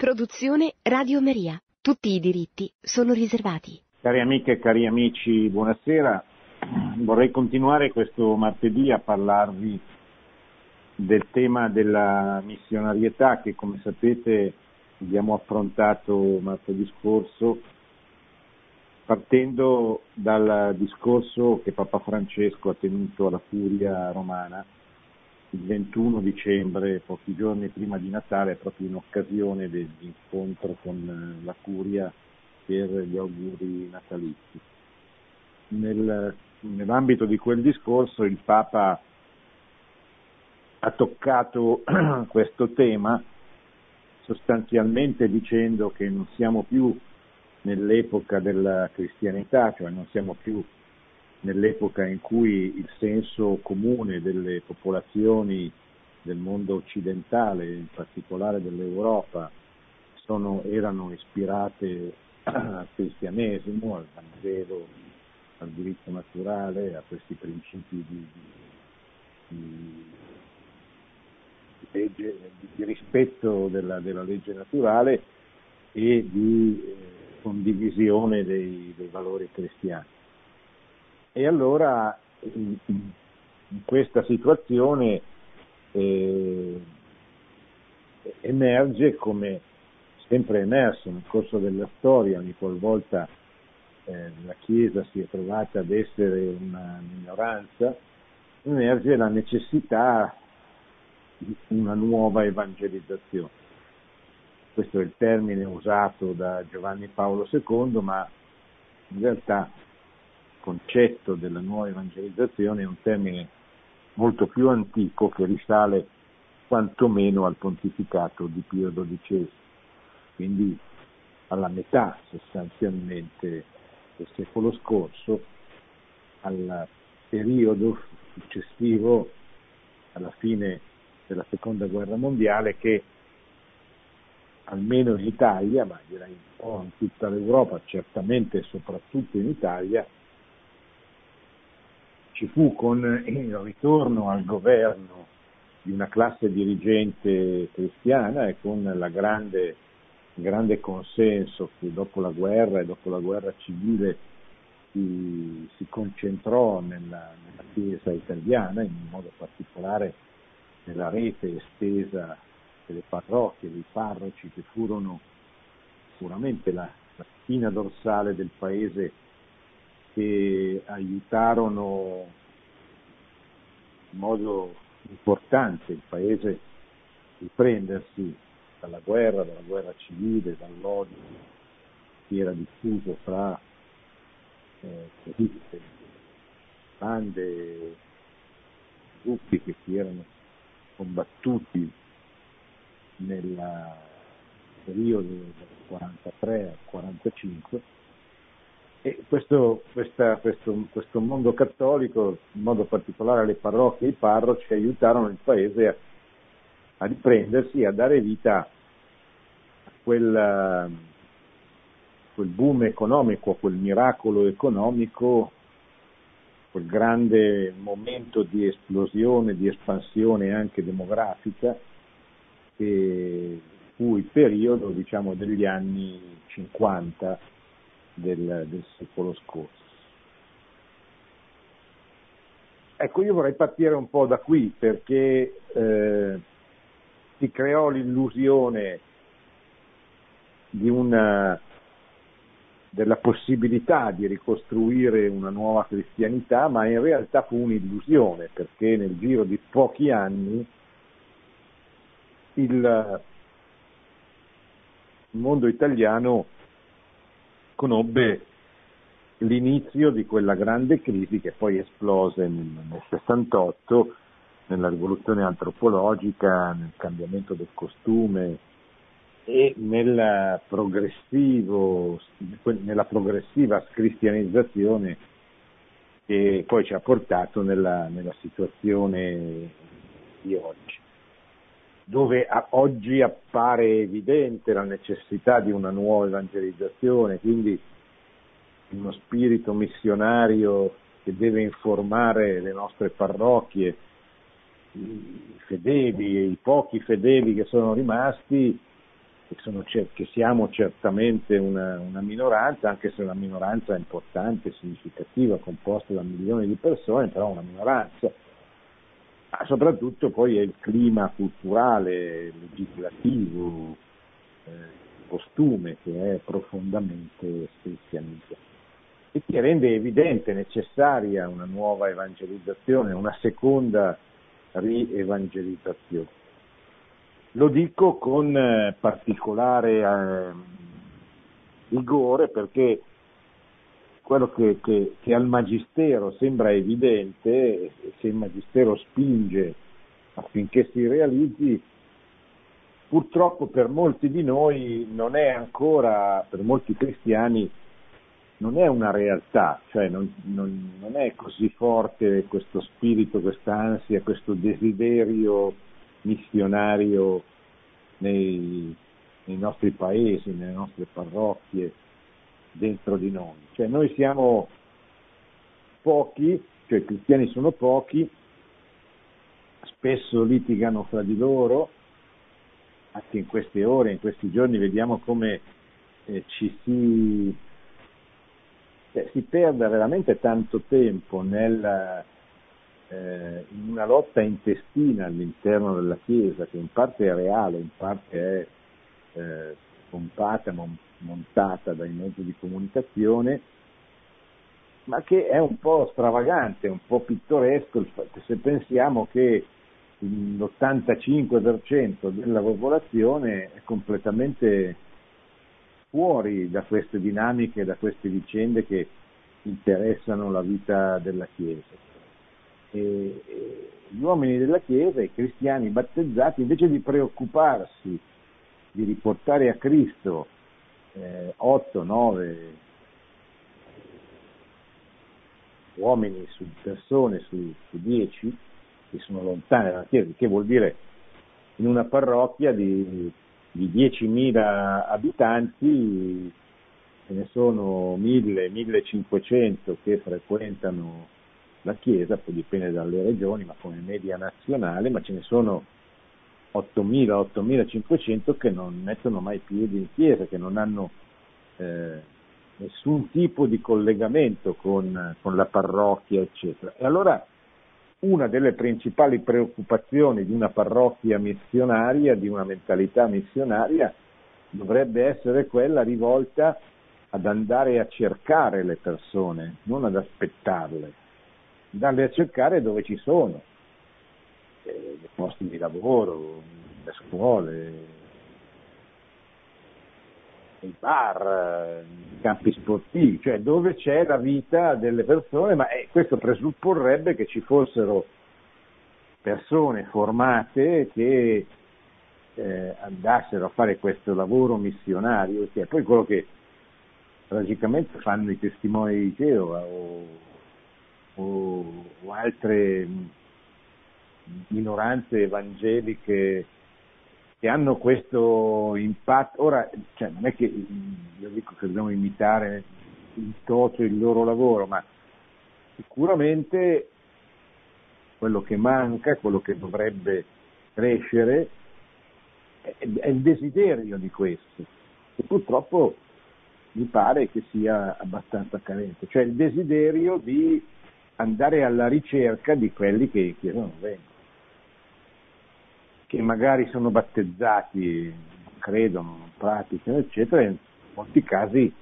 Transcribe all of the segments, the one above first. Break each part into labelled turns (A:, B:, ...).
A: Produzione Radio Maria. Tutti i diritti sono riservati.
B: Cari amiche e cari amici, buonasera. Vorrei continuare questo martedì a parlarvi del tema della missionarietà che come sapete abbiamo affrontato martedì scorso partendo dal discorso che Papa Francesco ha tenuto alla Curia romana il 21 dicembre, pochi giorni prima di Natale, proprio in occasione dell'incontro con la Curia per gli auguri natalizi. Nel, nell'ambito di quel discorso il Papa ha toccato questo tema sostanzialmente dicendo che non siamo più nell'epoca della cristianità, cioè non siamo più nell'epoca in cui il senso comune delle popolazioni del mondo occidentale, in particolare dell'Europa, sono, erano ispirate al cristianesimo, al Vangelo, al diritto naturale, a questi principi di, di, di, legge, di rispetto della, della, legge naturale e di eh, condivisione dei, dei valori cristiani. E allora in, in questa situazione eh, emerge come sempre emerso nel corso della storia, ogni qualvolta eh, la Chiesa si è trovata ad essere una minoranza, emerge la necessità di una nuova evangelizzazione. Questo è il termine usato da Giovanni Paolo II, ma in realtà concetto della nuova evangelizzazione è un termine molto più antico che risale quantomeno al pontificato di Pio XII, quindi alla metà sostanzialmente del secolo scorso, al periodo successivo alla fine della seconda guerra mondiale che almeno in Italia, ma direi un po' in tutta l'Europa, certamente e soprattutto in Italia, ci fu con il ritorno al governo di una classe dirigente cristiana e con il grande, grande, consenso che dopo la guerra e dopo la guerra civile si, si concentrò nella, nella, Chiesa italiana, in modo particolare nella rete estesa delle parrocchie, dei parroci che furono sicuramente la, la spina dorsale del paese che aiutarono in modo importante il paese a riprendersi dalla guerra, dalla guerra civile, dall'odio che era diffuso fra eh, così, bande, gruppi che si erano combattuti nel periodo del 43 al 45 e questo, questa, questo, questo, mondo cattolico, in modo particolare le parrocchie e i parroci, aiutarono il paese a, a riprendersi, a dare vita a quel, quel boom economico, a quel miracolo economico, quel grande momento di esplosione, di espansione anche demografica, che fu il periodo diciamo, degli anni 50 del, del secolo scorso. Ecco, io vorrei partire un po' da qui perché eh, si creò l'illusione una, della possibilità di ricostruire una nuova cristianità, ma in realtà fu un'illusione perché nel giro di pochi anni il mondo italiano conobbe l'inizio di quella grande crisi che poi esplose nel, nel 68 nella rivoluzione antropologica, nel cambiamento del costume e nel nella progressiva cristianizzazione che poi ci ha portato nella, nella situazione di oggi dove oggi appare evidente la necessità di una nuova evangelizzazione, quindi uno spirito missionario che deve informare le nostre parrocchie, i fedeli e i pochi fedeli che sono rimasti che, sono, che siamo certamente una, una, minoranza, anche se una minoranza importante, significativa, composta da milioni di persone, però una minoranza. Ma soprattutto poi è il clima culturale, legislativo, eh, costume che è profondamente cristianizzato e che rende evidente, necessaria una nuova evangelizzazione, una seconda rievangelizzazione. Lo dico con particolare eh, rigore perché quello che, che, che, al Magistero sembra evidente, se il Magistero spinge affinché si realizzi, purtroppo per molti di noi non è ancora, per molti cristiani, non è una realtà, cioè non, non, non è così forte questo spirito, questa ansia, questo desiderio missionario nei, nei nostri paesi, nelle nostre parrocchie, dentro di noi. Cioè noi siamo pochi, cioè i cristiani sono pochi, spesso litigano fra di loro, anche in queste ore, in questi giorni vediamo come eh, ci si, eh, si perda veramente tanto tempo nel, eh, in una lotta intestina all'interno della Chiesa, che in parte è reale, in parte è eh, pompata, mon- montata dai mezzi di comunicazione, ma che è un po' stravagante, un po' pittoresco, se pensiamo che l'85% della popolazione è completamente fuori da queste dinamiche, da queste vicende che interessano la vita della Chiesa. Eh, gli uomini della Chiesa, i cristiani battezzati, invece di preoccuparsi di riportare a Cristo eh, 8, 9 uomini su persone su, su 10 che sono lontane dalla Chiesa, che vuol dire in una parrocchia di, di 10.000 abitanti ce ne sono 1.000, 1.500 che frequentano la Chiesa, poi dipende dalle regioni, ma come media nazionale, ma ce ne sono 8.000-8.500 che non mettono mai piedi in Chiesa, che non hanno eh, nessun tipo di collegamento con, con la parrocchia, eccetera. E allora una delle principali preoccupazioni di una parrocchia missionaria, di una mentalità missionaria, dovrebbe essere quella rivolta ad andare a cercare le persone, non ad aspettarle andarle a cercare dove ci sono, eh, nei posti di lavoro, le scuole, nei bar, nei campi sportivi, cioè dove c'è la vita delle persone, ma eh, questo presupporrebbe che ci fossero persone formate che eh, andassero a fare questo lavoro missionario, che è poi quello che tragicamente fanno i testimoni di Geova o o, o altre minoranze evangeliche che hanno questo impatto. Ora, cioè, non è che io dico che dobbiamo imitare in toto il loro lavoro, ma sicuramente quello che manca, quello che dovrebbe crescere, è, il desiderio di questo. E purtroppo mi pare che sia abbastanza carente, cioè il desiderio di andare alla ricerca di quelli che chiedono vengono, che magari sono battezzati, credono, praticano, eccetera, in molti casi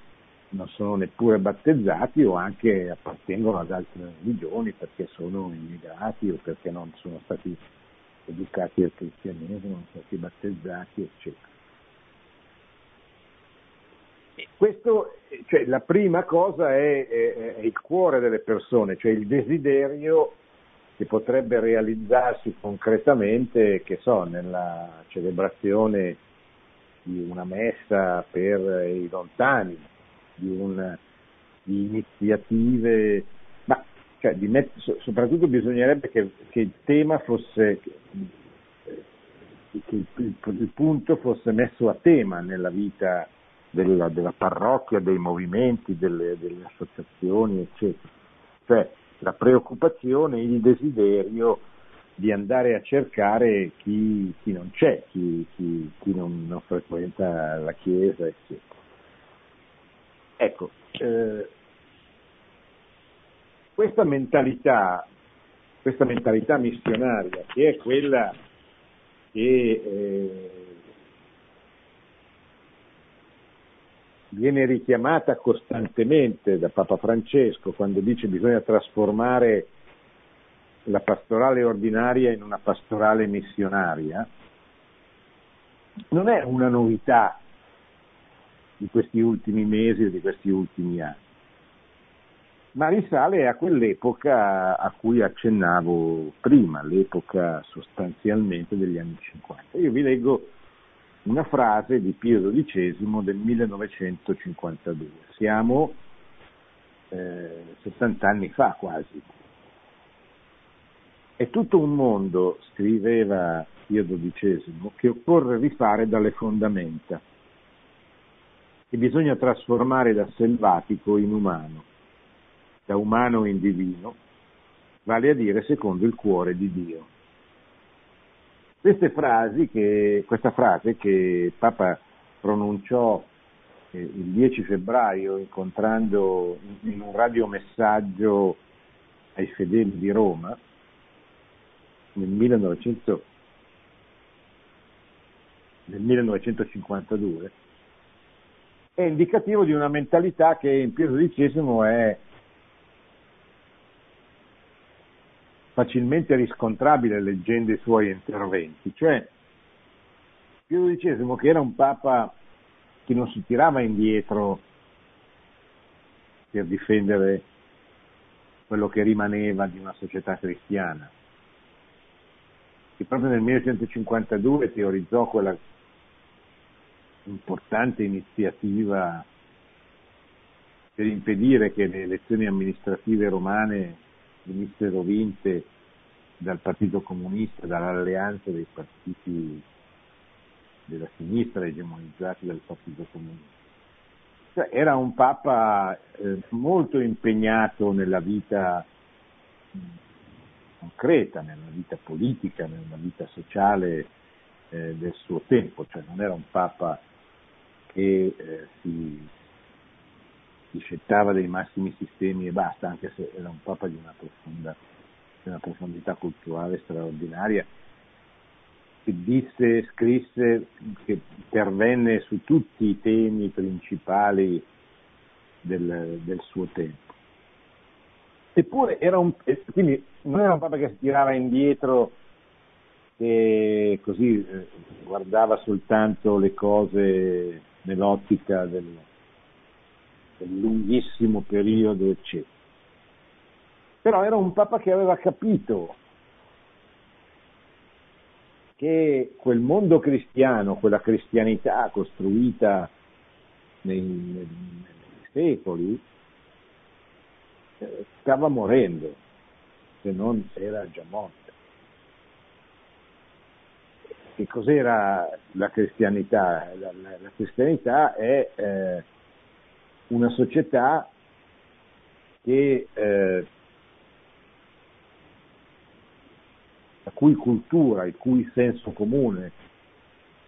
B: non sono neppure battezzati o anche appartengono ad altre religioni perché sono immigrati o perché non sono stati educati al cristianesimo, non sono stati battezzati, eccetera. Questo, cioè, la prima cosa è, è, è, il cuore delle persone, cioè il desiderio che potrebbe realizzarsi concretamente, che so, nella celebrazione di una messa per i lontani, di, un, di iniziative, ma cioè, met- soprattutto bisognerebbe che, che, il tema fosse, che, il, il, il punto fosse messo a tema nella vita della, della parrocchia, dei movimenti, delle, delle, associazioni, eccetera. Cioè la preoccupazione, il desiderio di andare a cercare chi, chi non c'è, chi, chi, chi non, non, frequenta la Chiesa, eccetera. Ecco, eh, questa mentalità, questa mentalità missionaria, che è quella che eh, viene richiamata costantemente da Papa Francesco quando dice che bisogna trasformare la pastorale ordinaria in una pastorale missionaria, non è una novità di questi ultimi mesi o di questi ultimi anni ma risale a quell'epoca a cui accennavo prima, l'epoca sostanzialmente degli anni 50. Io vi leggo una frase di Pio XII del 1952, siamo eh, 70 anni fa quasi. È tutto un mondo, scriveva Pio XII, che occorre rifare dalle fondamenta, che bisogna trasformare da selvatico in umano da umano in divino, vale a dire secondo il cuore di Dio. Che, questa frase che Papa pronunciò eh, il 10 febbraio incontrando in un radiomessaggio ai fedeli di Roma nel, 1900, nel 1952, è indicativo di una mentalità che in Pio XII è facilmente riscontrabile leggendo i suoi interventi, cioè Pio XII che era un papa che non si tirava indietro per difendere quello che rimaneva di una società cristiana, che proprio nel 1952 teorizzò quella importante iniziativa per impedire che le elezioni amministrative romane venissero vinte dal Partito Comunista, dall'alleanza dei partiti della sinistra egemonizzati dal Partito Comunista. Cioè, era un Papa eh, molto impegnato nella vita concreta, nella vita politica, nella vita sociale eh, del suo tempo, cioè non era un Papa che eh, si discettava dei massimi sistemi e basta, anche se era un papa di una, profonda, di una profondità culturale straordinaria, che disse, scrisse, che intervenne su tutti i temi principali del, del suo tempo. Eppure era un, quindi non era un papa che si tirava indietro e così eh, guardava soltanto le cose nell'ottica del, del lunghissimo periodo, eccetera. Però era un Papa che aveva capito che quel mondo cristiano, quella cristianità costruita nei, nei, secoli, eh, stava morendo, se non era già morta. Che cos'era la cristianità? La, la, la cristianità è eh, una società che, eh, la cui cultura, il cui senso comune,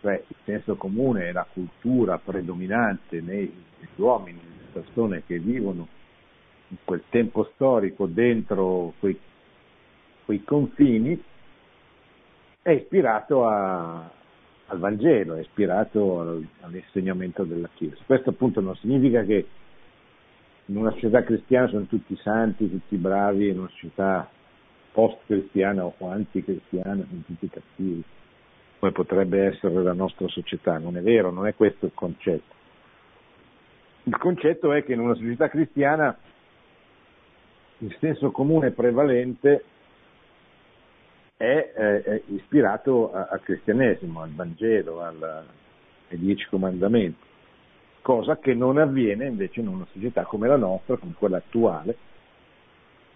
B: cioè il senso comune è la cultura predominante negli uomini, nelle persone che vivono in quel tempo storico dentro quei, quei confini, è ispirato a, al Vangelo, è ispirato all'insegnamento della Chiesa. Questo appunto non significa che in una società cristiana sono tutti santi, tutti bravi, in una società post-cristiana o anticristiana sono tutti cattivi, come potrebbe essere la nostra società. Non è vero, non è questo il concetto. Il concetto è che in una società cristiana il senso comune prevalente è, è, è ispirato al cristianesimo, al Vangelo, al, ai dieci comandamenti, cosa che non avviene invece in una società come la nostra, come quella attuale,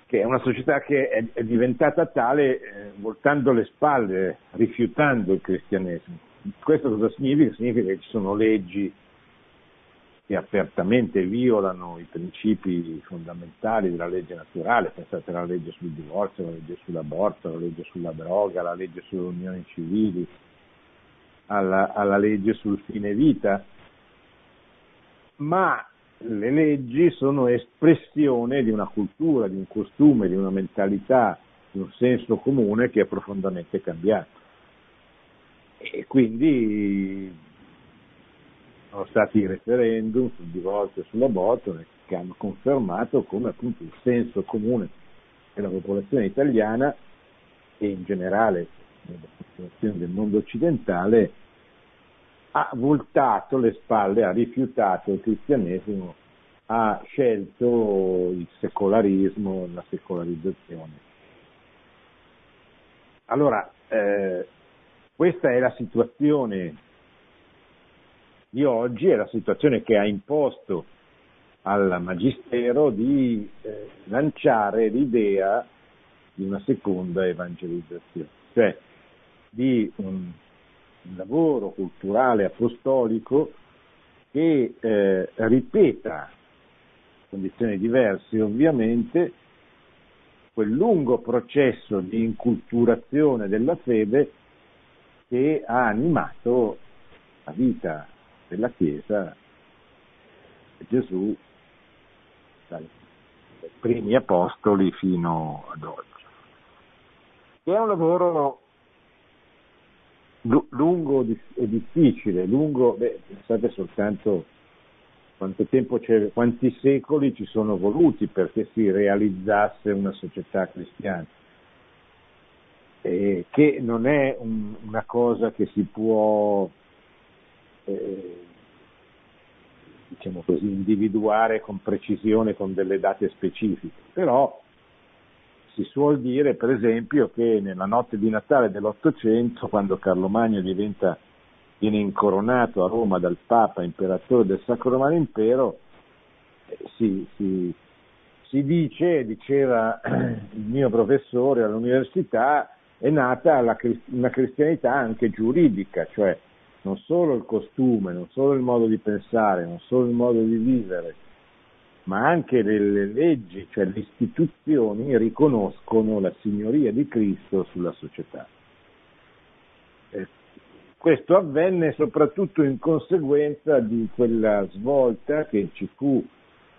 B: che è una società che è, è diventata tale eh, voltando le spalle, rifiutando il cristianesimo. Questo cosa significa? Significa che ci sono leggi che apertamente violano i principi fondamentali della legge naturale, pensate alla legge sul divorzio, la legge sull'aborto, la legge sulla droga, la legge sulle unioni civili, alla, alla legge sul fine vita, ma le leggi sono espressione di una cultura, di un costume, di una mentalità, di un senso comune che è profondamente cambiato. E quindi sono stati i referendum sul divorzio e sull'aborto che hanno confermato come appunto il senso comune della popolazione italiana e in generale della popolazione del mondo occidentale ha voltato le spalle, ha rifiutato il cristianesimo, ha scelto il secolarismo, la secolarizzazione. Allora, eh, questa è la situazione di oggi, è la situazione che ha imposto al Magistero di eh, lanciare l'idea di una seconda evangelizzazione, cioè di un lavoro culturale apostolico che eh, ripeta, condizioni diverse ovviamente, quel lungo processo di inculturazione della fede che ha animato la vita della Chiesa Gesù dai primi apostoli fino ad oggi. È un lavoro lungo e difficile, lungo, beh, pensate soltanto quanto tempo c'è, quanti secoli ci sono voluti perché si realizzasse una società cristiana, eh, che non è un, una cosa che si può, eh, diciamo così, individuare con precisione con delle date specifiche, però si suol dire, per esempio, che nella notte di Natale dell'Ottocento, quando Carlo Magno diventa, viene incoronato a Roma dal Papa imperatore del Sacro Romano Impero, si, si, si dice, diceva il mio professore all'università, è nata una cristianità anche giuridica, cioè non solo il costume, non solo il modo di pensare, non solo il modo di vivere, ma anche le leggi, cioè le istituzioni, riconoscono la signoria di Cristo sulla società. Questo avvenne soprattutto in conseguenza di quella svolta che ci fu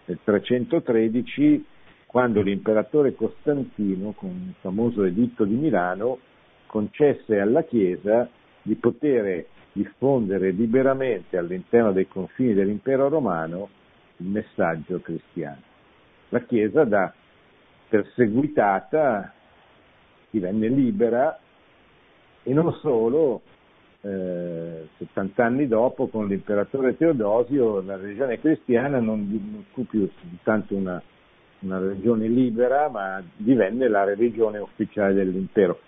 B: nel 313 quando l'imperatore Costantino, con il famoso editto di Milano, concesse alla Chiesa di poter diffondere liberamente all'interno dei confini dell'impero romano il messaggio cristiano. La Chiesa da perseguitata divenne libera e non solo, eh, 70 anni dopo con l'imperatore Teodosio la religione cristiana non, fu più tanto una, una religione libera ma divenne la religione ufficiale dell'impero.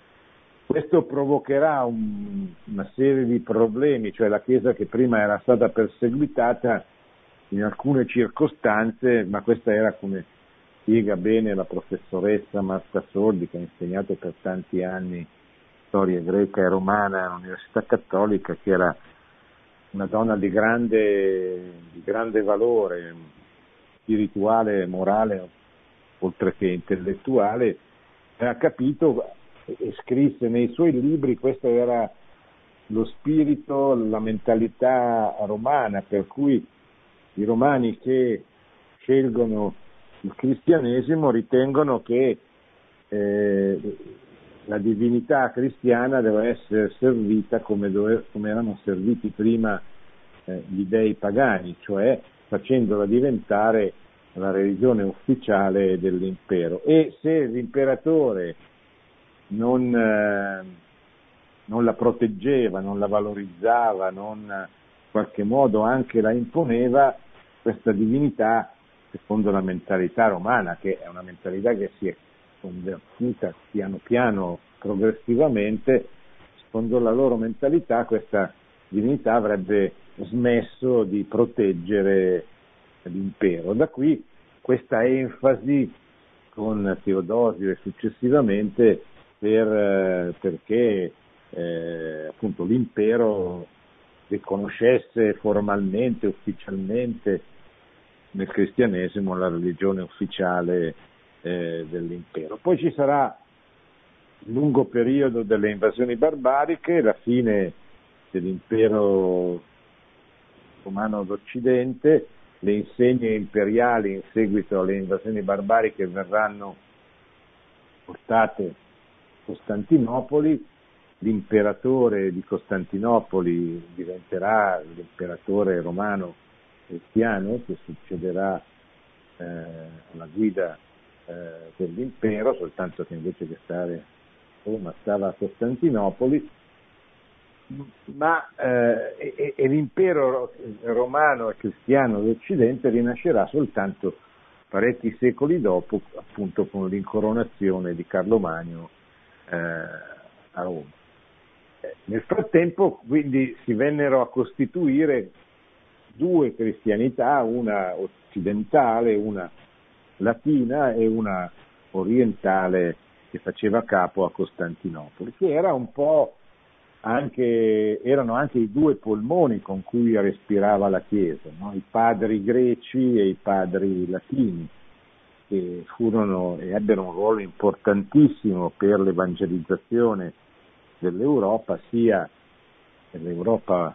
B: Questo provocherà un, una serie di problemi, cioè la Chiesa che prima era stata perseguitata in alcune circostanze, ma questa era come spiega bene la professoressa Marta Sordi che ha insegnato per tanti anni storia greca e romana all'Università Cattolica, che era una donna di grande, di grande valore spirituale, morale, oltre che intellettuale, ha capito e scrisse nei suoi libri, questo era lo spirito, la mentalità romana, per cui i romani che scelgono il cristianesimo ritengono che eh, la divinità cristiana deve essere servita come, dove, come erano serviti prima eh, gli dei pagani, cioè facendola diventare la religione ufficiale dell'impero. E se l'imperatore non, eh, non la proteggeva, non la valorizzava, non in qualche modo anche la imponeva, questa divinità, secondo la mentalità romana, che è una mentalità che si è convertita piano piano, progressivamente, secondo la loro mentalità questa divinità avrebbe smesso di proteggere l'impero. Da qui questa enfasi con Teodosio e successivamente per, perché eh, appunto l'impero riconoscesse formalmente, ufficialmente nel cristianesimo la religione ufficiale eh, dell'impero. Poi ci sarà il lungo periodo delle invasioni barbariche, la fine dell'impero romano d'Occidente, le insegne imperiali in seguito alle invasioni barbariche verranno portate Costantinopoli, l'imperatore di Costantinopoli diventerà l'imperatore romano cristiano che succederà eh, alla guida eh, dell'impero, soltanto che invece che stare a Roma stava a Costantinopoli, ma eh, e, e l'impero romano e cristiano d'Occidente rinascerà soltanto parecchi secoli dopo, appunto con l'incoronazione di Carlo Magno eh, a Roma. Eh, nel frattempo quindi si vennero a costituire due cristianità, una occidentale, una latina e una orientale che faceva capo a Costantinopoli, che era un po' anche, erano anche i due polmoni con cui respirava la Chiesa, no? i padri greci e i padri latini, che furono e ebbero un ruolo importantissimo per l'evangelizzazione dell'Europa, sia dell'Europa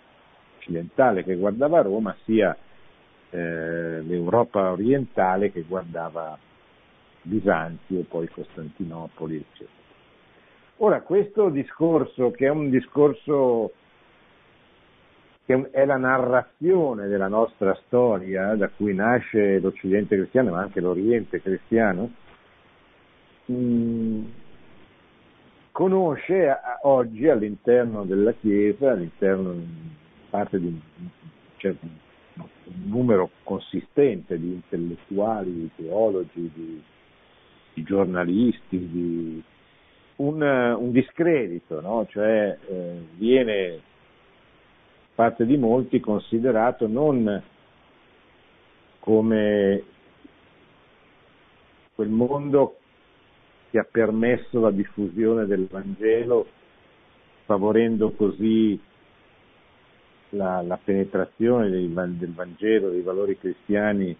B: occidentale che guardava Roma, sia eh, l'Europa orientale che guardava Bisanzio poi Costantinopoli, eccetera. Ora, questo discorso, che è un discorso che è la narrazione della nostra storia, da cui nasce l'Occidente cristiano, ma anche l'Oriente cristiano, mm, conosce oggi all'interno della Chiesa, all'interno parte di un, certo, numero consistente di intellettuali, di teologi, di, di giornalisti, di, un, un discredito, no? cioè eh, viene parte di molti considerato non come quel mondo che ha permesso la diffusione del Vangelo, favorendo così la, la penetrazione dei, del Vangelo, dei valori cristiani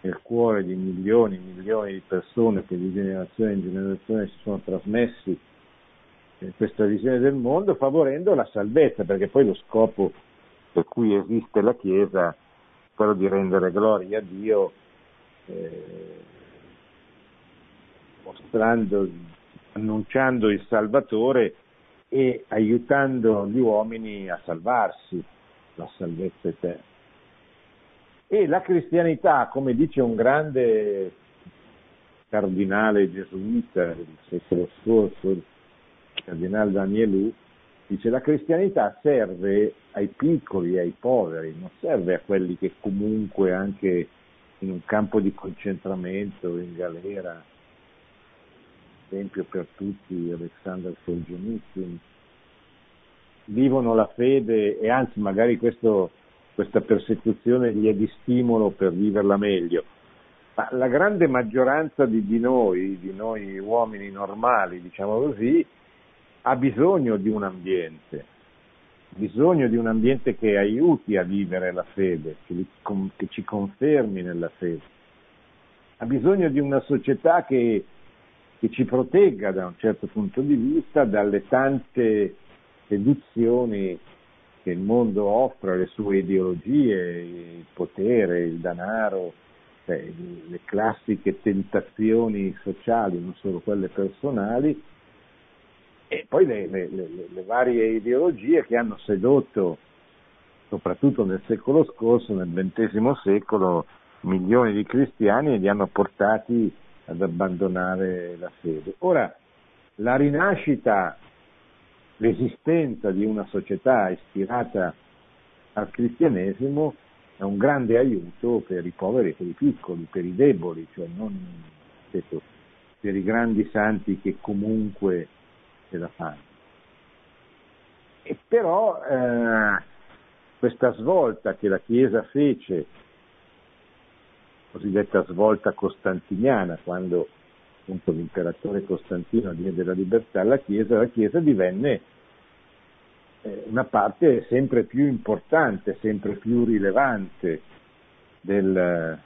B: nel cuore di milioni e milioni di persone che di generazione in generazione si sono trasmessi questa visione del mondo, favorendo la salvezza, perché poi lo scopo per cui esiste la Chiesa quello di rendere gloria a Dio, eh, mostrando, annunciando il Salvatore e aiutando gli uomini a salvarsi, la salvezza eterna. E la cristianità, come dice un grande cardinale gesuita del secolo scorso, il cardinale Danielou, dice la cristianità serve ai piccoli e ai poveri, non serve a quelli che comunque anche in un campo di concentramento, in galera, esempio per tutti Alexander Solzhenitsyn, vivono la fede e anzi magari questo, questa persecuzione gli è di stimolo per viverla meglio. Ma la grande maggioranza di, di noi, di noi uomini normali, diciamo così, ha bisogno di un ambiente, bisogno di un ambiente che aiuti a vivere la fede, che, che ci confermi nella fede. Ha bisogno di una società che, che ci protegga da un certo punto di vista dalle tante seduzioni che il mondo offre, le sue ideologie, il potere, il denaro, cioè, le classiche tentazioni sociali, non solo quelle personali, e poi le, le, le, le, varie ideologie che hanno sedotto, soprattutto nel secolo scorso, nel XX secolo, milioni di cristiani e li hanno portati ad abbandonare la fede. Ora, la rinascita, l'esistenza di una società ispirata al cristianesimo è un grande aiuto per i poveri e per i piccoli, per i deboli, cioè non per i grandi santi che comunque ce la fanno. E però eh, questa svolta che la Chiesa fece, cosiddetta svolta costantiniana, quando appunto l'imperatore Costantino diede la libertà alla Chiesa, la Chiesa divenne eh, una parte sempre più importante, sempre più rilevante del,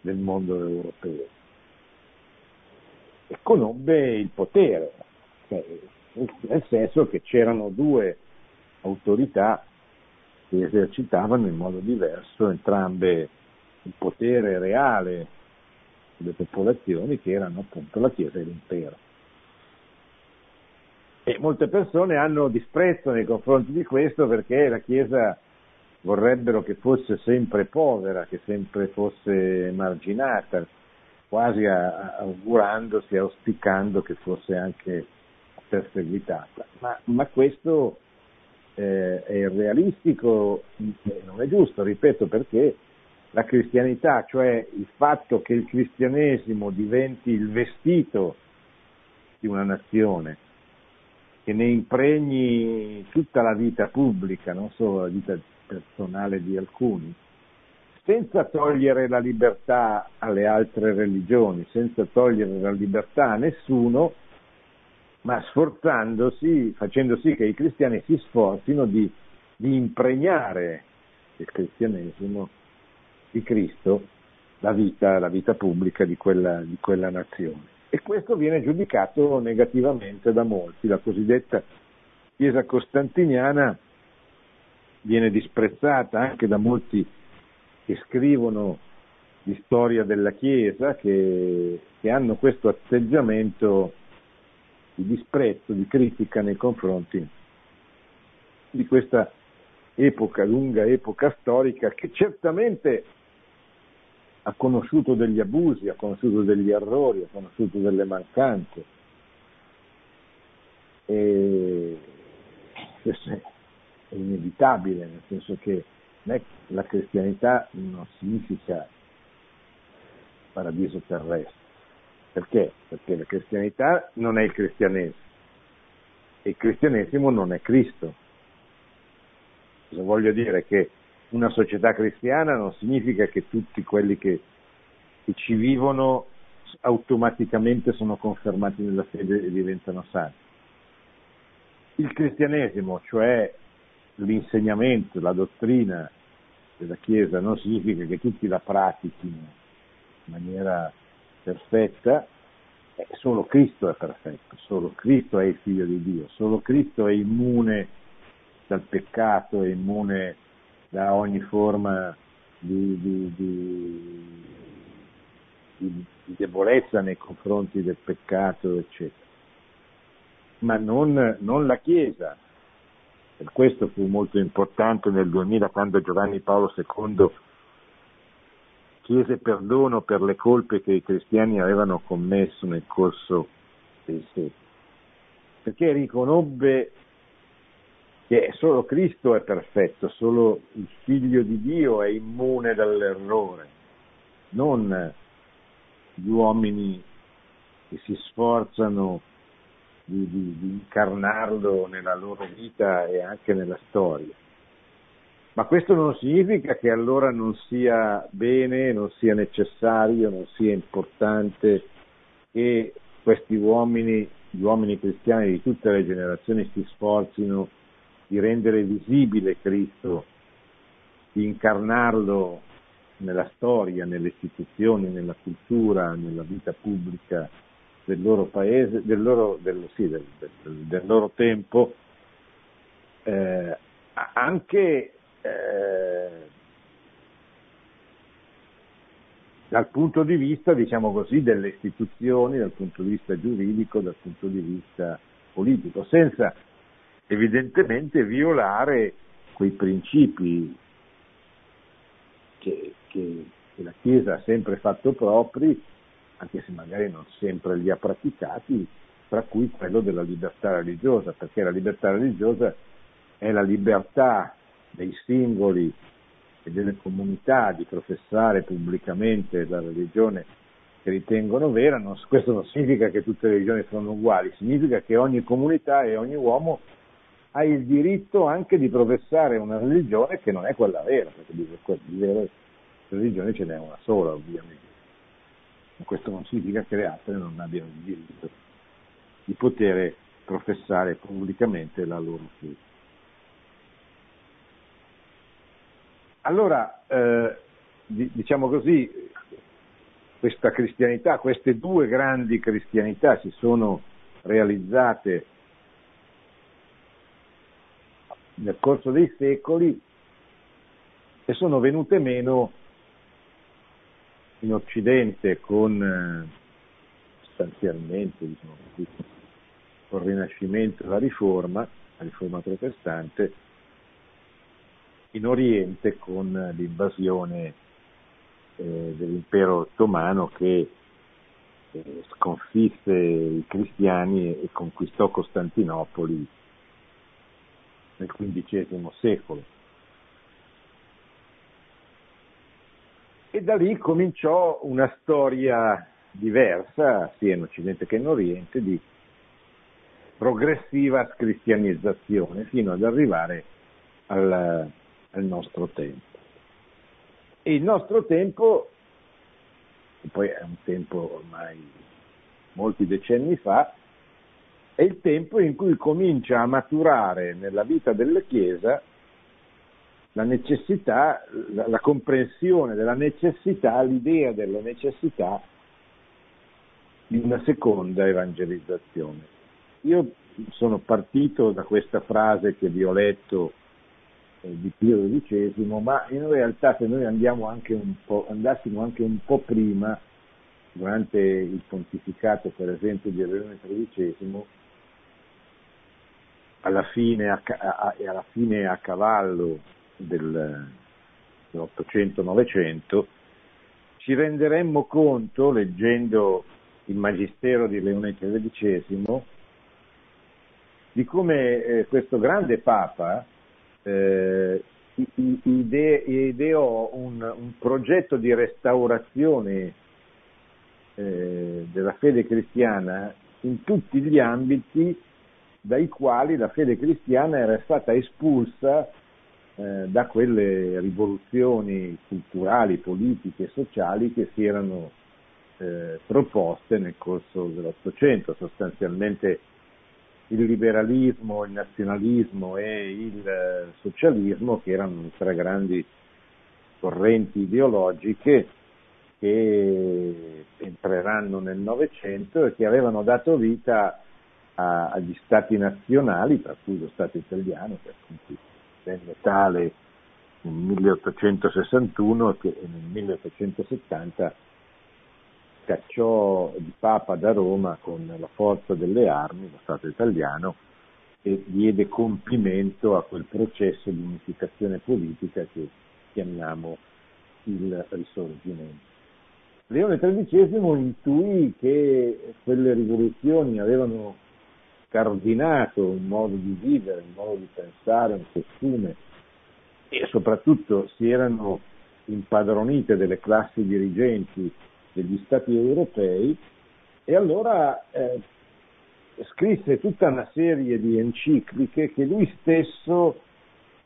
B: del mondo europeo e conobbe il potere, nel senso che c'erano due autorità che esercitavano in modo diverso entrambe il potere reale sulle popolazioni che erano appunto la Chiesa e l'impero. E molte persone hanno disprezzo nei confronti di questo perché la Chiesa vorrebbero che fosse sempre povera, che sempre fosse marginata, quasi augurandosi, auspicando che fosse anche perseguitata. Ma, ma questo eh, è irrealistico, non è giusto, ripeto, perché la cristianità, cioè il fatto che il cristianesimo diventi il vestito di una nazione, che ne impregni tutta la vita pubblica, non solo la vita personale di alcuni, senza togliere la libertà alle altre religioni, senza togliere la libertà a nessuno, ma sforzandosi, facendo sì che i cristiani si sforzino di, di impregnare il cristianesimo di Cristo la vita, la vita pubblica di quella, di quella nazione e questo viene giudicato negativamente da molti. La cosiddetta Chiesa costantiniana viene disprezzata anche da molti che scrivono di storia della Chiesa, che, che hanno questo atteggiamento di disprezzo, di critica nei confronti di questa epoca, lunga epoca storica, che certamente ha conosciuto degli abusi, ha conosciuto degli errori, ha conosciuto delle mancanze. E questo è inevitabile, nel senso che la cristianità non significa paradiso terrestre. Perché? Perché la cristianità non è il cristianesimo e il cristianesimo non è Cristo. Cosa voglio dire? Che una società cristiana non significa che tutti quelli che, che ci vivono automaticamente sono confermati nella fede e diventano santi. Il cristianesimo, cioè l'insegnamento, la dottrina della Chiesa, non significa che tutti la pratichino in maniera perfetta, eh, solo Cristo è perfetto, solo Cristo è il figlio di Dio, solo Cristo è immune dal peccato, è immune da ogni forma di, di, di, di, debolezza nei confronti del peccato, eccetera. Ma non, non la Chiesa. Per questo fu molto importante nel 2000 quando Giovanni Paolo II chiese perdono per le colpe che i cristiani avevano commesso nel corso dei secoli, perché riconobbe che solo Cristo è perfetto, solo il figlio di Dio è immune dall'errore, non gli uomini che si sforzano di, di, di incarnarlo nella loro vita e anche nella storia. Ma questo non significa che allora non sia bene, non sia necessario, non sia importante che questi uomini, gli uomini cristiani di tutte le generazioni si sforzino di rendere visibile Cristo, di incarnarlo nella storia, nelle istituzioni, nella cultura, nella vita pubblica del loro paese, del loro, del, sì, del, del, loro tempo, eh, anche eh, dal punto di vista, diciamo così, delle istituzioni, dal punto di vista giuridico, dal punto di vista politico, senza evidentemente violare quei principi che, che, che, la Chiesa ha sempre fatto propri, anche se magari non sempre li ha praticati, tra cui quello della libertà religiosa, perché la libertà religiosa è la libertà dei singoli e delle comunità di professare pubblicamente la religione che ritengono vera, non, questo non significa che tutte le religioni sono uguali, significa che ogni comunità e ogni uomo ha il diritto anche di professare una religione che non è quella vera, perché di, vera religione ce n'è una sola ovviamente. Ma questo non significa che le altre non abbiano il diritto di poter professare pubblicamente la loro fede. Allora, eh, diciamo così, questa cristianità, queste due grandi cristianità si sono realizzate nel corso dei secoli e sono venute meno in Occidente con eh, sostanzialmente diciamo con il Rinascimento e la Riforma, la Riforma protestante, in Oriente con l'invasione eh, dell'impero ottomano che eh, sconfisse i cristiani e, conquistò Costantinopoli nel XV secolo. E da lì cominciò una storia diversa, sia in Occidente che in Oriente, di progressiva scristianizzazione fino ad arrivare al, al nostro tempo. E il nostro tempo, che poi è un tempo ormai molti decenni fa, è il tempo in cui comincia a maturare nella vita della Chiesa la necessità, la, la comprensione della necessità, l'idea della necessità di una seconda evangelizzazione. Io sono partito da questa frase che vi ho letto di Pio XII, ma in realtà se noi andiamo anche un po', andassimo anche un po' prima, durante il pontificato per esempio di Leone XIII, alla fine a, a, alla fine a cavallo del, dell'800-900, ci renderemmo conto, leggendo il Magistero di Leone XIII, di come eh, questo grande Papa eh, ide- ideò un, un, progetto di restaurazione eh, della fede cristiana in tutti gli ambiti dai quali la fede cristiana era stata espulsa eh, da quelle rivoluzioni culturali, politiche e sociali che si erano eh, proposte nel corso dell'Ottocento, sostanzialmente il liberalismo, il nazionalismo e il eh, socialismo, che erano tre grandi correnti ideologiche che entreranno nel Novecento e che avevano dato vita a, agli stati nazionali, tra cui lo Stato italiano, che appunto venne tale nel 1861 e che nel 1870 cacciò il Papa da Roma con la forza delle armi, lo Stato italiano, e diede compimento a quel processo di unificazione politica che chiamiamo il risorgimento. Leone XIII intuì che quelle rivoluzioni avevano cardinato un modo di vivere, un modo di pensare, un costume e soprattutto si erano impadronite delle classi dirigenti degli Stati europei e allora eh, scrisse tutta una serie di encicliche che lui stesso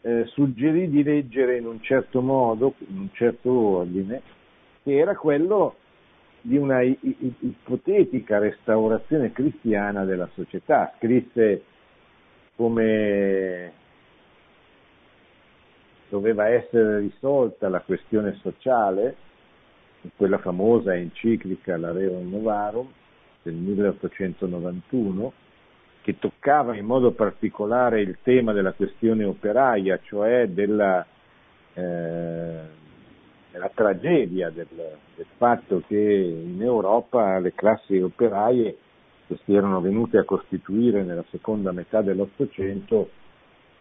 B: eh, suggerì di leggere in un certo modo, in un certo ordine, che era quello di una ipotetica restaurazione cristiana della società. Scrisse come doveva essere risolta la questione sociale, quella famosa enciclica La Rerum Novarum del 1891, che toccava in modo particolare il tema della questione operaia, cioè della, eh, della tragedia del, del, fatto che in Europa le classi operaie che si erano venute a costituire nella seconda metà dell'Ottocento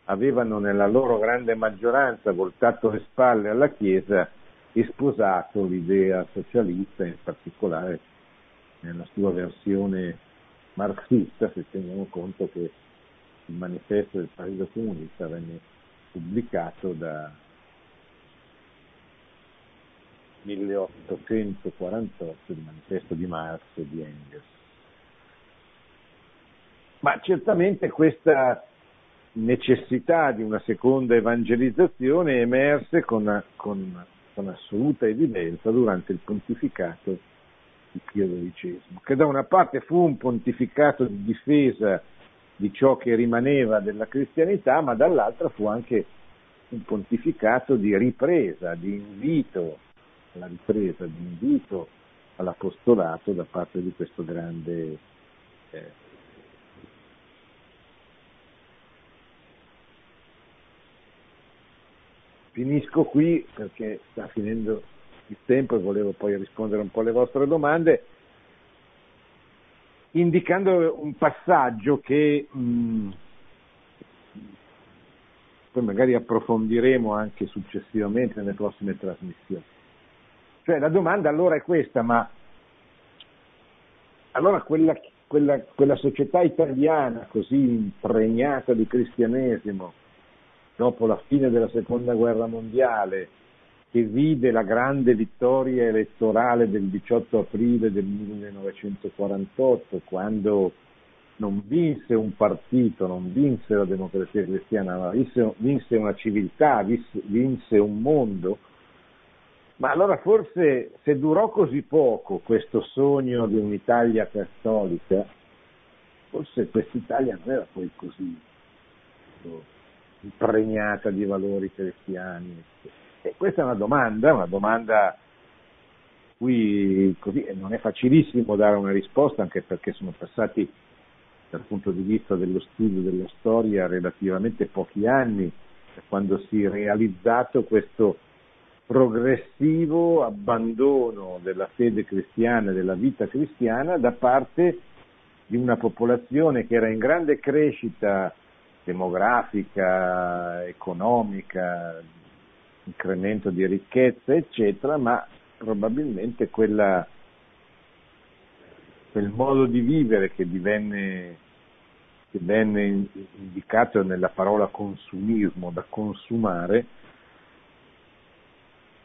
B: avevano nella loro grande maggioranza voltato le spalle alla Chiesa sposato l'idea socialista, in particolare nella sua versione marxista, se teniamo conto che il manifesto del Partito Comunista venne pubblicato da 1848, il manifesto di Marx e di Engels. Ma certamente questa necessità di una seconda evangelizzazione emerse con, con con assoluta evidenza durante il pontificato di Pio XII, che da una parte fu un pontificato di difesa di ciò che rimaneva della cristianità, ma dall'altra fu anche un pontificato di ripresa, di invito alla ripresa, di invito all'apostolato da parte di questo grande eh, Finisco qui perché sta finendo il tempo e volevo poi rispondere un po' alle vostre domande, indicando un passaggio che mh, mm, poi magari approfondiremo anche successivamente nelle prossime trasmissioni. Cioè la domanda allora è questa, ma allora quella, quella, quella società italiana così impregnata di cristianesimo, dopo la fine della seconda guerra mondiale, che vide la grande vittoria elettorale del 18 aprile del 1948, quando non vinse un partito, non vinse la democrazia cristiana, ma vinse, vinse una civiltà, vinse, vinse un mondo. Ma allora forse se durò così poco questo sogno di un'Italia cattolica, forse quest'Italia non era poi così impregnata di valori cristiani. E questa è una domanda, una domanda cui così, non è facilissimo dare una risposta, anche perché sono passati dal punto di vista dello studio della storia relativamente pochi anni da quando si è realizzato questo progressivo abbandono della fede cristiana della vita cristiana da parte di una popolazione che era in grande crescita demografica, economica, incremento di ricchezza, eccetera, ma probabilmente quella, quel modo di vivere che divenne, che venne indicato nella parola consumismo, da consumare,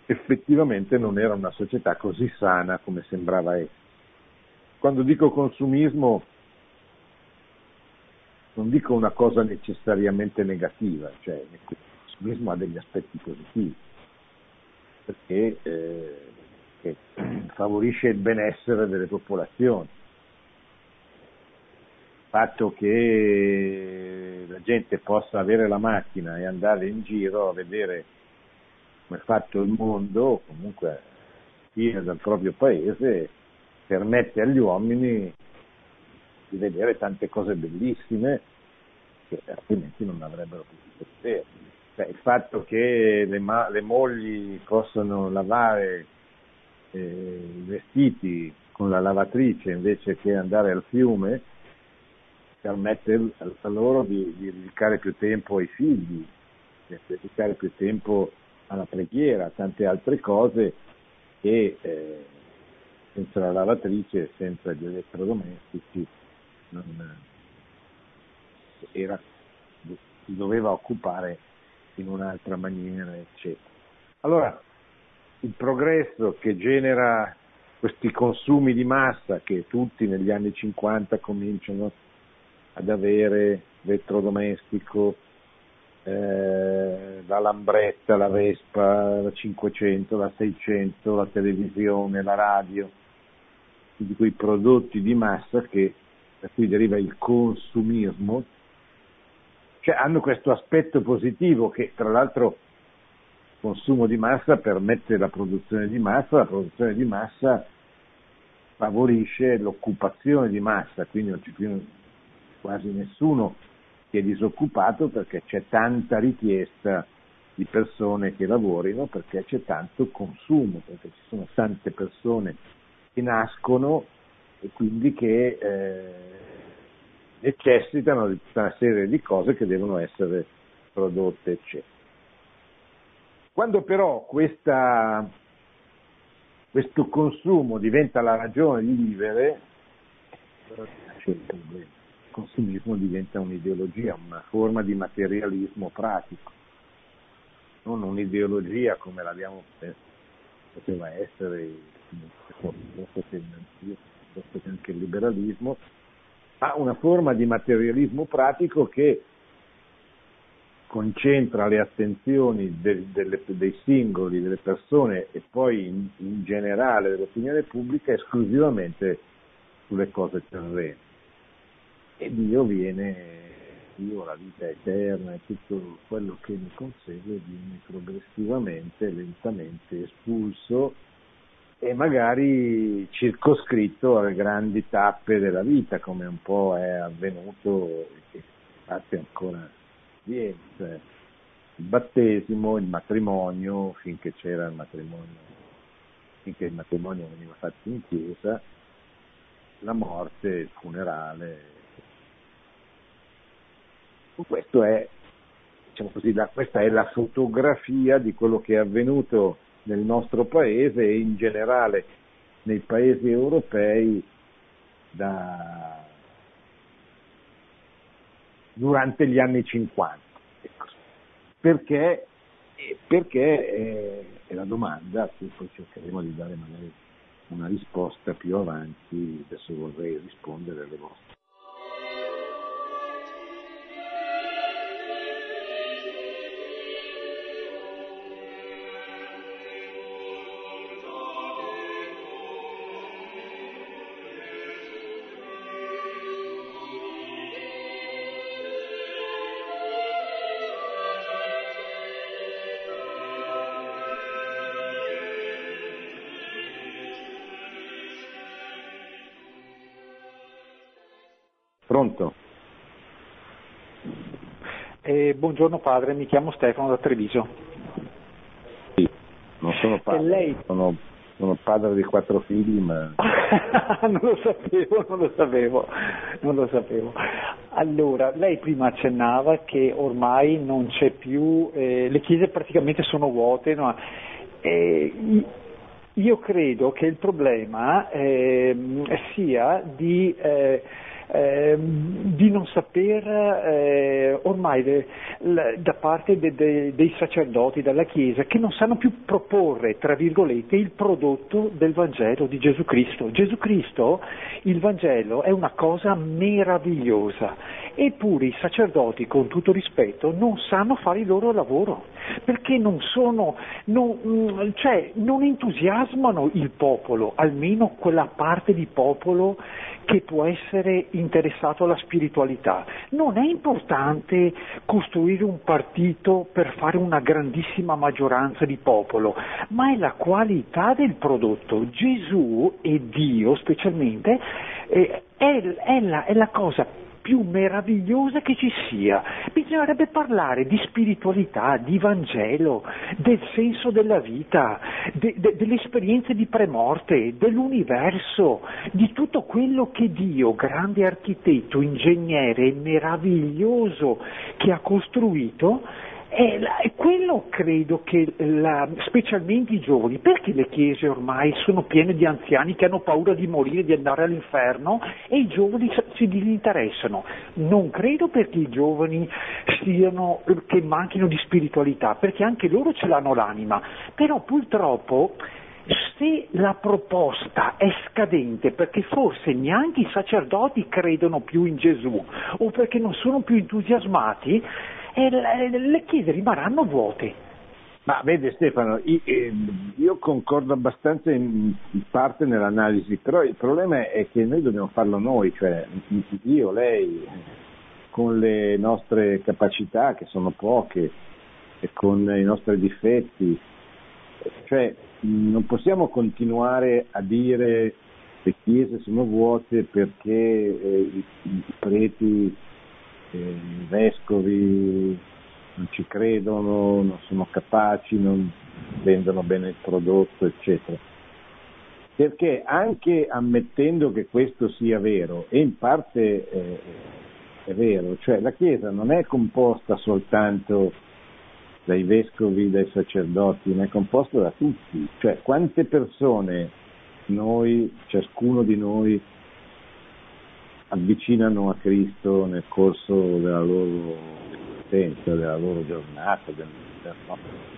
B: effettivamente non era una società così sana come sembrava essere. Quando dico consumismo non dico una cosa necessariamente negativa, cioè il consumismo ha degli aspetti positivi, perché eh, favorisce il benessere delle popolazioni. Il fatto che la gente possa avere la macchina e andare in giro a vedere come è fatto il mondo, comunque dal proprio paese, permette agli uomini di vedere tante cose bellissime che altrimenti non avrebbero potuto vedere. Cioè, il fatto che le, ma- le mogli possano lavare eh, i vestiti con la lavatrice invece che andare al fiume permette a loro di, di dedicare più tempo ai figli, di dedicare più tempo alla preghiera, a tante altre cose che eh, senza la lavatrice, senza gli elettrodomestici non, era, si doveva occupare in un'altra maniera, eccetera. Allora, il progresso che genera questi consumi di massa che tutti negli anni 50 cominciano ad avere elettrodomestico, eh, la Lambretta, la Vespa, la 500, la 600, la televisione, la radio, di quei prodotti di massa che da cui deriva il consumismo, cioè hanno questo aspetto positivo che tra l'altro il consumo di massa permette la produzione di massa, la produzione di massa favorisce l'occupazione di massa, quindi non c'è più quasi nessuno che è disoccupato perché c'è tanta richiesta di persone che lavorino, perché c'è tanto consumo, perché ci sono tante persone che nascono e quindi che eh, necessitano di tutta una serie di cose che devono essere prodotte, eccetera. Quando però questa, questo consumo diventa la ragione di vivere, il consumismo diventa un'ideologia, una forma di materialismo pratico, non un'ideologia come l'abbiamo poteva essere piuttosto che anche il liberalismo, ha una forma di materialismo pratico che concentra le attenzioni del, delle, dei singoli, delle persone e poi in, in generale dell'opinione pubblica esclusivamente sulle cose terrene. E Dio viene Dio, la vita eterna e tutto quello che ne consegue viene progressivamente, lentamente espulso e magari circoscritto alle grandi tappe della vita, come un po' è avvenuto e che infatti ancora viene, cioè il battesimo, il matrimonio, finché c'era il matrimonio, finché il matrimonio veniva fatto in chiesa, la morte, il funerale. È, diciamo così, la, questa è la fotografia di quello che è avvenuto nel nostro paese e in generale nei paesi europei da, durante gli anni 50. Ecco. Perché, perché è, è, la domanda a cui poi cercheremo di dare magari una risposta più avanti, adesso vorrei rispondere alle vostre. Pronto?
C: Eh, buongiorno padre, mi chiamo Stefano da Treviso.
B: Sì, non sono padre,
C: lei...
B: sono, sono, padre di quattro figli, ma...
C: non lo sapevo, non lo sapevo, non lo sapevo. Allora, lei prima accennava che ormai non c'è più, eh, le chiese praticamente sono vuote, no? eh, io credo che il problema eh, sia di eh, eh, di non saper eh, ormai de, le, da parte de, de, dei sacerdoti della Chiesa che non sanno più proporre, tra virgolette, il prodotto del Vangelo di Gesù Cristo. Gesù Cristo, il Vangelo è una cosa meravigliosa, eppure i sacerdoti, con tutto rispetto, non sanno fare il loro lavoro, perché non sono, non, mm, cioè, non entusiasmano il popolo, almeno quella parte di popolo che può essere interessato alla spiritualità. Non è importante costruire un partito per fare una grandissima maggioranza di popolo, ma è la qualità del prodotto. Gesù e Dio specialmente eh, è, è, la, è la cosa più meravigliosa che ci sia. Bisognerebbe parlare di spiritualità, di Vangelo, del senso della vita, de, de, delle esperienze di premorte, dell'universo, di tutto quello che Dio, grande architetto, ingegnere meraviglioso, che ha costruito, è, è quello credo che, la, specialmente i giovani, perché le chiese ormai sono piene di anziani che hanno paura di morire, di andare all'inferno e i giovani si disinteressano? Non credo perché i giovani siano, che manchino di spiritualità, perché anche loro ce l'hanno l'anima, però purtroppo se la proposta è scadente perché forse neanche i sacerdoti credono più in Gesù o perché non sono più entusiasmati, e le chiese rimarranno vuote.
B: Ma vede Stefano, ehm, io concordo abbastanza in parte nell'analisi, però il problema è che noi dobbiamo farlo noi, cioè io, lei, con le nostre capacità che sono poche e con i nostri difetti, cioè non possiamo continuare a dire le chiese sono vuote perché eh, i, i preti i vescovi non ci credono, non sono capaci, non vendono bene il prodotto, eccetera. Perché anche ammettendo che questo sia vero, e in parte eh, è vero, cioè la Chiesa non è composta soltanto dai vescovi, dai sacerdoti, ma è composta da tutti, cioè quante persone noi, ciascuno di noi, avvicinano a Cristo nel corso della loro esistenza, della loro giornata, del,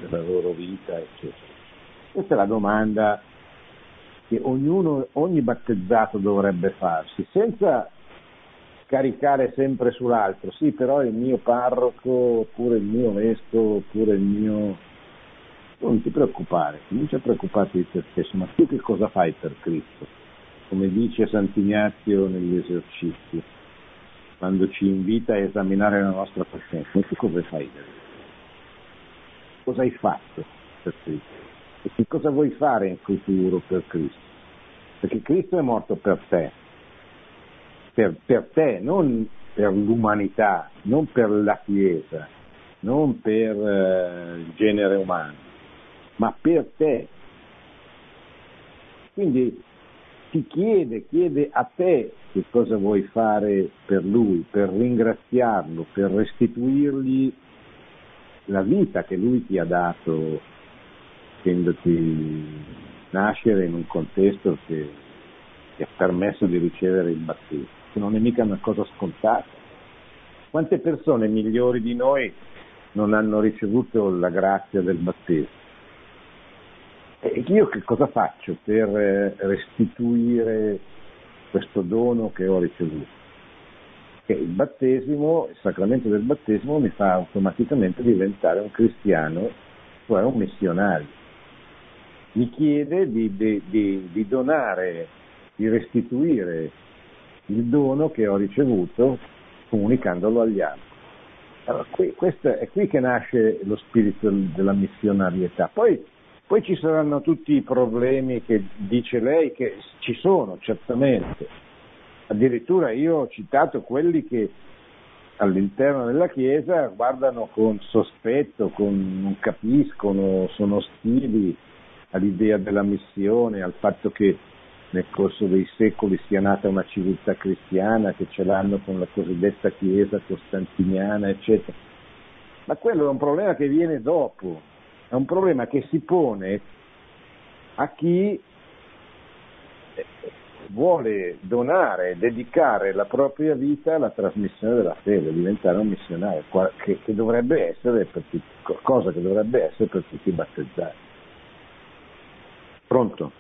B: della loro vita, eccetera. Questa è la domanda che ognuno, ogni battezzato dovrebbe farsi, senza caricare sempre sull'altro, sì però il mio parroco, oppure il mio vescovo, oppure il mio... Non ti preoccupare, comincia a preoccuparti di te stesso, ma tu che cosa fai per Cristo? Come dice Sant'Ignazio negli esercizi. quando ci invita a esaminare la nostra coscienza, tu cosa fai? Cosa hai fatto per Cristo? E che cosa vuoi fare in futuro per Cristo? Perché Cristo è morto per te, per, per te, non per l'umanità, non per la Chiesa, non per eh, il genere umano, ma per te. Quindi ti chiede, chiede a te che cosa vuoi fare per lui, per ringraziarlo, per restituirgli la vita che lui ti ha dato, facendoti nascere in un contesto che ti ha permesso di ricevere il battesimo che non è mica una cosa scontata. Quante persone migliori di noi non hanno ricevuto la grazia del battesimo? E io che cosa faccio per eh, restituire questo dono che ho ricevuto? Che il battesimo, il sacramento del battesimo mi fa automaticamente diventare un cristiano, cioè un missionario. Mi chiede di, di, di, di donare, di restituire il dono che ho ricevuto comunicandolo agli altri. Allora, qui, è qui che nasce lo spirito della missionarietà. Poi, poi ci saranno tutti i problemi che dice lei, che ci sono certamente. Addirittura io ho citato quelli che all'interno della Chiesa guardano con sospetto, con, non capiscono, sono ostili all'idea della missione, al fatto che nel corso dei secoli sia nata una civiltà cristiana, che ce l'hanno con la cosiddetta Chiesa costantiniana, eccetera. Ma quello è un problema che viene dopo, è un problema che si pone a chi eh, vuole donare, dedicare la propria vita alla trasmissione della fede, diventare un missionario, che, che dovrebbe essere per tutti, cosa che dovrebbe essere per tutti i battezzati. Pronto?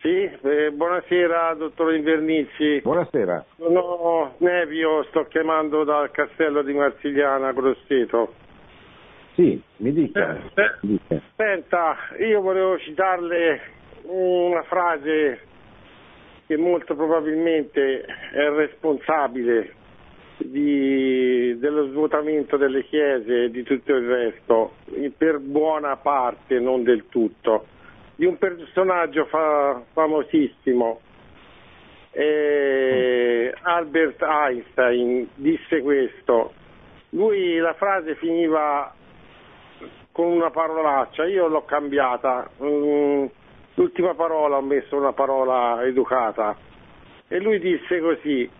D: Sì, eh, buonasera dottor Invernizzi.
B: Buonasera.
D: Sono Nevio, sto chiamando dal castello di Marsigliana, Grosseto.
B: Sì, mi dica.
D: Eh, eh,
B: mi dica.
D: Senta, io volevo citarle una frase che molto probabilmente è responsabile di, dello svuotamento delle chiese e di tutto il resto, per buona parte, non del tutto di un personaggio fa, famosissimo. Eh, Albert Einstein disse questo. Lui la frase finiva con una parolaccia, io l'ho cambiata. Mm, l'ultima parola ho messo una parola educata. E lui disse così,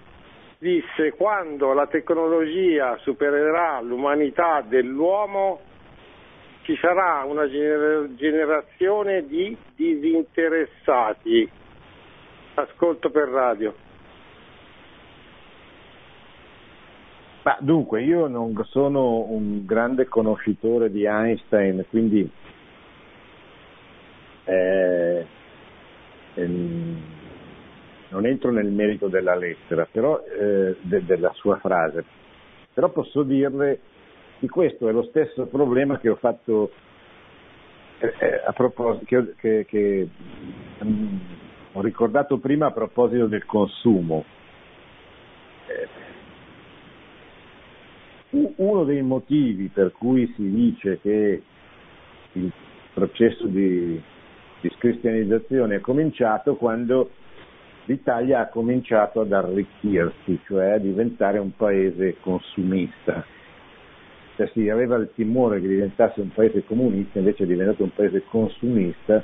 D: disse quando la tecnologia supererà l'umanità dell'uomo ci sarà una gener- generazione di disinteressati. Ascolto per radio.
B: Ma dunque, io non sono un grande conoscitore di Einstein, quindi eh, ehm, non entro nel merito della lettera, però, eh, de- della sua frase, però posso dirle di questo è lo stesso problema che ho fatto eh, eh, a proposito, che, che, che um, ho ricordato prima a proposito del consumo. Uno dei motivi per cui si dice che il processo di, di è cominciato quando l'Italia ha cominciato ad arricchirsi, cioè a diventare un paese consumista. Cioè si aveva il timore che diventasse un paese comunista, invece è diventato un paese consumista,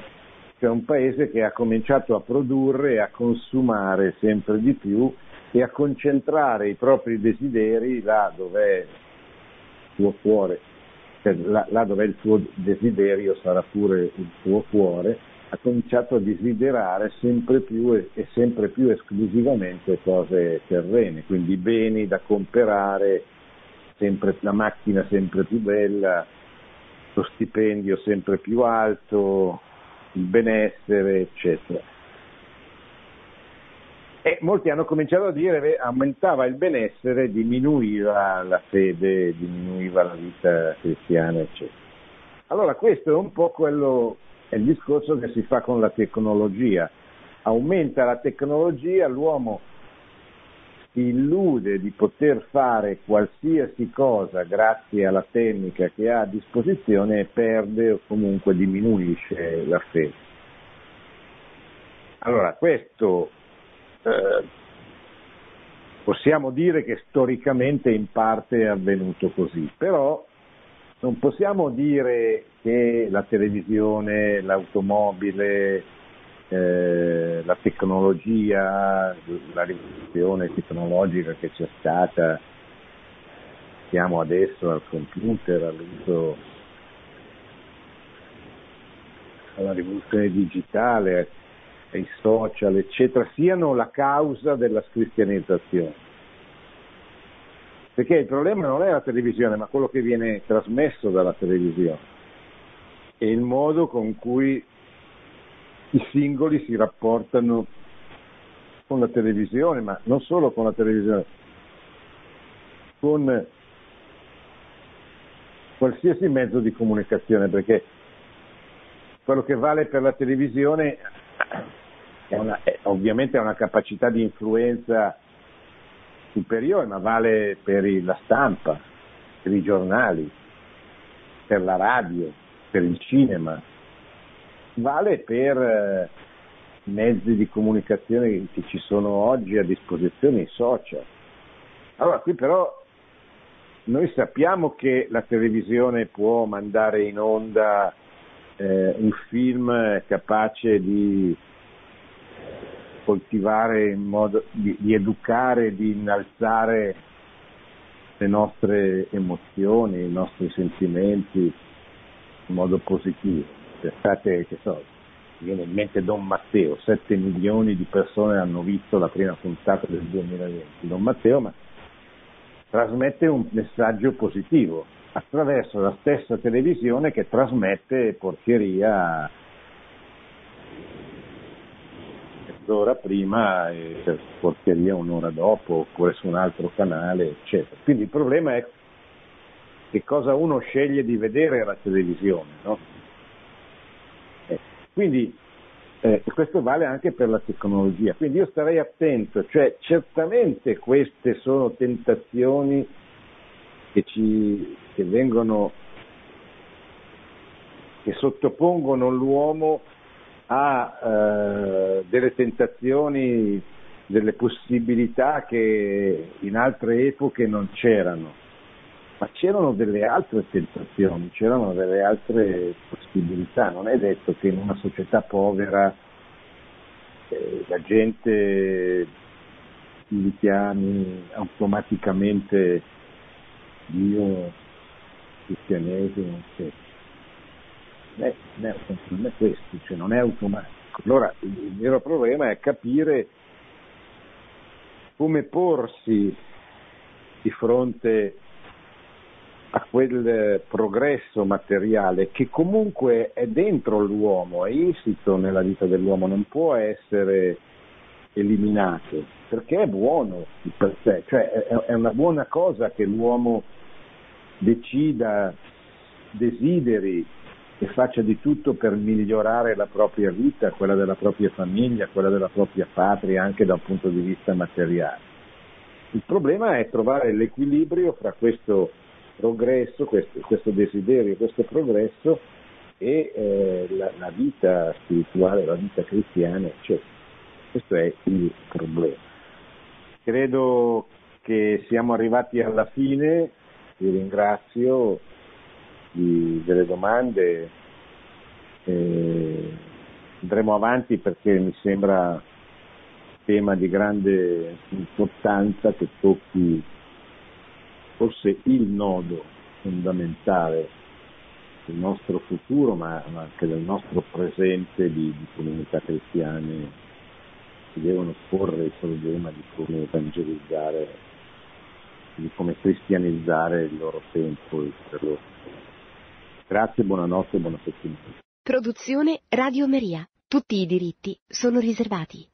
B: cioè un paese che ha cominciato a produrre e a consumare sempre di più e a concentrare i propri desideri là dove è il suo cuore, cioè là, là dove il suo desiderio sarà pure il suo cuore, ha cominciato a desiderare sempre più e, e sempre più esclusivamente cose terrene, quindi beni da comprare, sempre, la macchina sempre più bella, lo stipendio sempre più alto, il benessere, eccetera. E molti hanno cominciato a dire che aumentava il benessere, diminuiva la fede, diminuiva la vita cristiana, eccetera. Allora questo è un po' quello, è il discorso che si fa con la tecnologia. Aumenta la tecnologia, l'uomo si illude di poter fare qualsiasi cosa grazie alla tecnica che ha a disposizione e perde o comunque diminuisce la fede. Allora, questo eh, possiamo dire che storicamente in parte è avvenuto così, però non possiamo dire che la televisione, l'automobile, eh, la tecnologia, la rivoluzione tecnologica che c'è stata, siamo adesso al computer, all'uso, alla rivoluzione digitale, ai social, eccetera, siano la causa della cristianizzazione. Perché il problema non è la televisione, ma quello che viene trasmesso dalla televisione e il modo con cui i singoli si rapportano con la televisione, ma non solo con la televisione, con qualsiasi mezzo di comunicazione, perché quello che vale per la televisione è una, è, ovviamente ha una capacità di influenza superiore, ma vale per la stampa, per i giornali, per la radio, per il cinema, vale per eh, mezzi di comunicazione che ci sono oggi a disposizione, i social. Allora, qui però noi sappiamo che la televisione può mandare in onda eh, un film capace di coltivare in modo di, di educare, di innalzare le nostre emozioni, i nostri sentimenti in modo positivo. State, che so, viene in mente Don Matteo, 7 milioni di persone hanno visto la prima puntata del 2020, Don Matteo, ma trasmette un messaggio positivo attraverso la stessa televisione che trasmette porcheria mezz'ora prima e porcheria un'ora dopo oppure su un altro canale eccetera. Quindi il problema è che cosa uno sceglie di vedere alla televisione, no? Quindi eh, questo vale anche per la tecnologia, quindi io starei attento, cioè certamente queste sono tentazioni che, ci, che vengono, che sottopongono l'uomo a eh, delle tentazioni, delle possibilità che in altre epoche non c'erano ma c'erano delle altre tentazioni, c'erano delle altre possibilità, non è detto che in una società povera eh, la gente si richiami automaticamente Dio, cristianesimo, eccetera. Beh, non è questo, cioè non è automatico. Allora il vero problema è capire come porsi di fronte a quel progresso materiale che comunque è dentro l'uomo, è insito nella vita dell'uomo, non può essere eliminato, perché è buono per sé, cioè è una buona cosa che l'uomo decida, desideri e faccia di tutto per migliorare la propria vita, quella della propria famiglia, quella della propria patria, anche da un punto di vista materiale. Il problema è trovare l'equilibrio fra questo progresso, questo, questo desiderio, questo progresso e eh, la, la, vita spirituale, la vita cristiana, eccetera. Questo è il problema. Credo che siamo arrivati alla fine, vi ringrazio di, delle domande, eh, andremo avanti perché mi sembra tema di grande importanza che tocchi forse il nodo fondamentale del nostro futuro, ma, anche del nostro presente di, di comunità cristiane che devono porre il problema di come evangelizzare, di come cristianizzare il loro tempo. Il loro... Grazie, buonanotte e buona settimana.
A: Produzione Radio Maria. Tutti i diritti sono riservati.